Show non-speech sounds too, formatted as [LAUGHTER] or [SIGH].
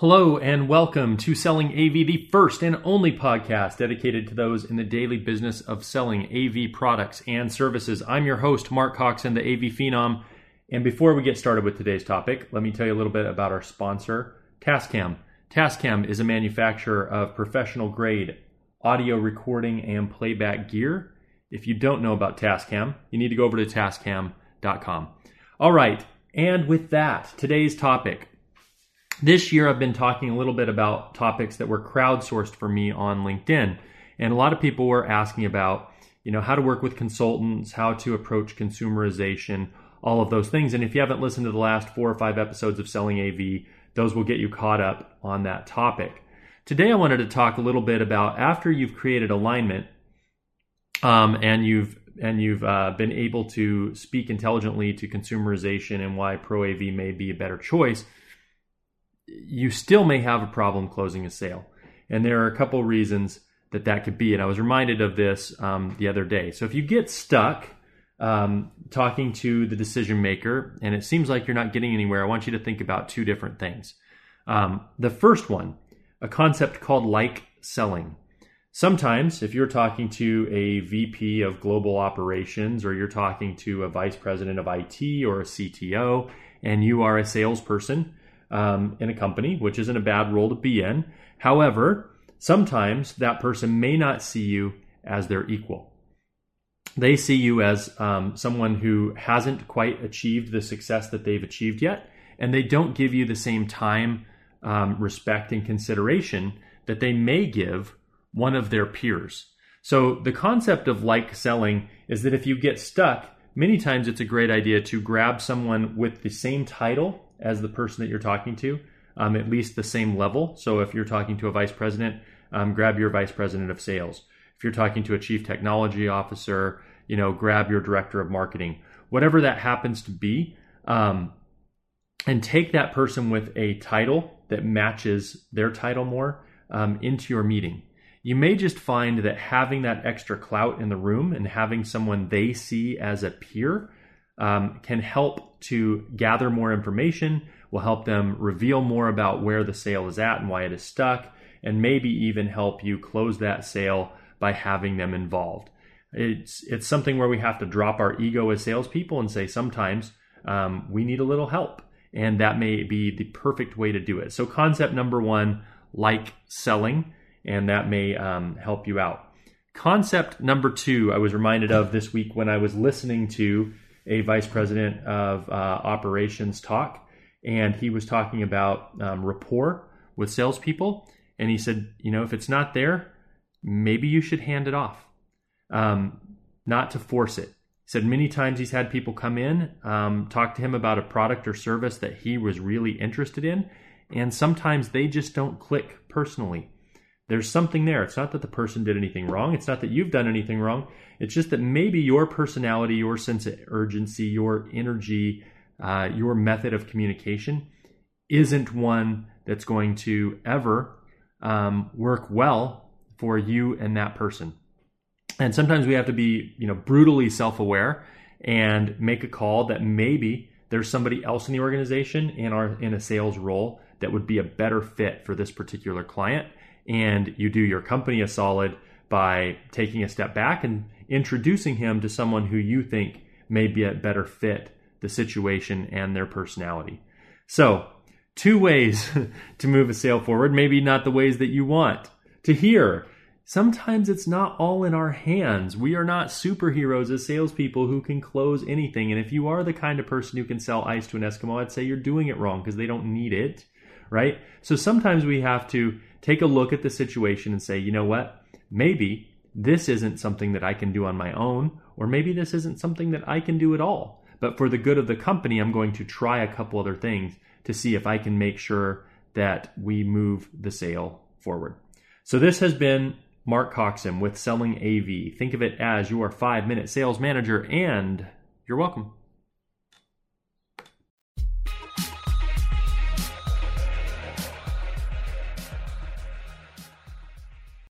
Hello and welcome to Selling AV, the first and only podcast dedicated to those in the daily business of selling AV products and services. I'm your host, Mark Coxon, the AV Phenom. And before we get started with today's topic, let me tell you a little bit about our sponsor, Tascam. Tascam is a manufacturer of professional grade audio recording and playback gear. If you don't know about Tascam, you need to go over to tascam.com. All right, and with that, today's topic this year, I've been talking a little bit about topics that were crowdsourced for me on LinkedIn. And a lot of people were asking about, you know, how to work with consultants, how to approach consumerization, all of those things. And if you haven't listened to the last four or five episodes of Selling AV, those will get you caught up on that topic. Today, I wanted to talk a little bit about after you've created alignment um, and you've and you've uh, been able to speak intelligently to consumerization and why Pro AV may be a better choice you still may have a problem closing a sale. And there are a couple reasons that that could be. And I was reminded of this um, the other day. So if you get stuck um, talking to the decision maker and it seems like you're not getting anywhere, I want you to think about two different things. Um, the first one, a concept called like selling. Sometimes, if you're talking to a VP of global operations or you're talking to a vice president of IT or a CTO and you are a salesperson, um, in a company, which isn't a bad role to be in. However, sometimes that person may not see you as their equal. They see you as um, someone who hasn't quite achieved the success that they've achieved yet, and they don't give you the same time, um, respect, and consideration that they may give one of their peers. So, the concept of like selling is that if you get stuck, many times it's a great idea to grab someone with the same title as the person that you're talking to, um, at least the same level. So if you're talking to a vice president, um, grab your vice president of sales. If you're talking to a chief technology officer, you know, grab your director of marketing, whatever that happens to be, um, and take that person with a title that matches their title more um, into your meeting. You may just find that having that extra clout in the room and having someone they see as a peer um, can help to gather more information, will help them reveal more about where the sale is at and why it is stuck, and maybe even help you close that sale by having them involved. It's it's something where we have to drop our ego as salespeople and say sometimes um, we need a little help, and that may be the perfect way to do it. So concept number one, like selling, and that may um, help you out. Concept number two, I was reminded of this week when I was listening to a vice president of uh, operations talk, and he was talking about um, rapport with salespeople. And he said, you know, if it's not there, maybe you should hand it off, um, not to force it. He said many times he's had people come in, um, talk to him about a product or service that he was really interested in, and sometimes they just don't click personally there's something there. It's not that the person did anything wrong. It's not that you've done anything wrong. It's just that maybe your personality, your sense of urgency, your energy, uh, your method of communication isn't one that's going to ever um, work well for you and that person. And sometimes we have to be, you know, brutally self-aware and make a call that maybe there's somebody else in the organization in our in a sales role that would be a better fit for this particular client and you do your company a solid by taking a step back and introducing him to someone who you think may be a better fit the situation and their personality. So, two ways [LAUGHS] to move a sale forward, maybe not the ways that you want to hear. Sometimes it's not all in our hands. We are not superheroes as salespeople who can close anything. And if you are the kind of person who can sell ice to an Eskimo, I'd say you're doing it wrong because they don't need it, right? So sometimes we have to take a look at the situation and say, you know what? Maybe this isn't something that I can do on my own, or maybe this isn't something that I can do at all. But for the good of the company, I'm going to try a couple other things to see if I can make sure that we move the sale forward. So this has been Mark Coxon with Selling AV. Think of it as your five minute sales manager, and you're welcome.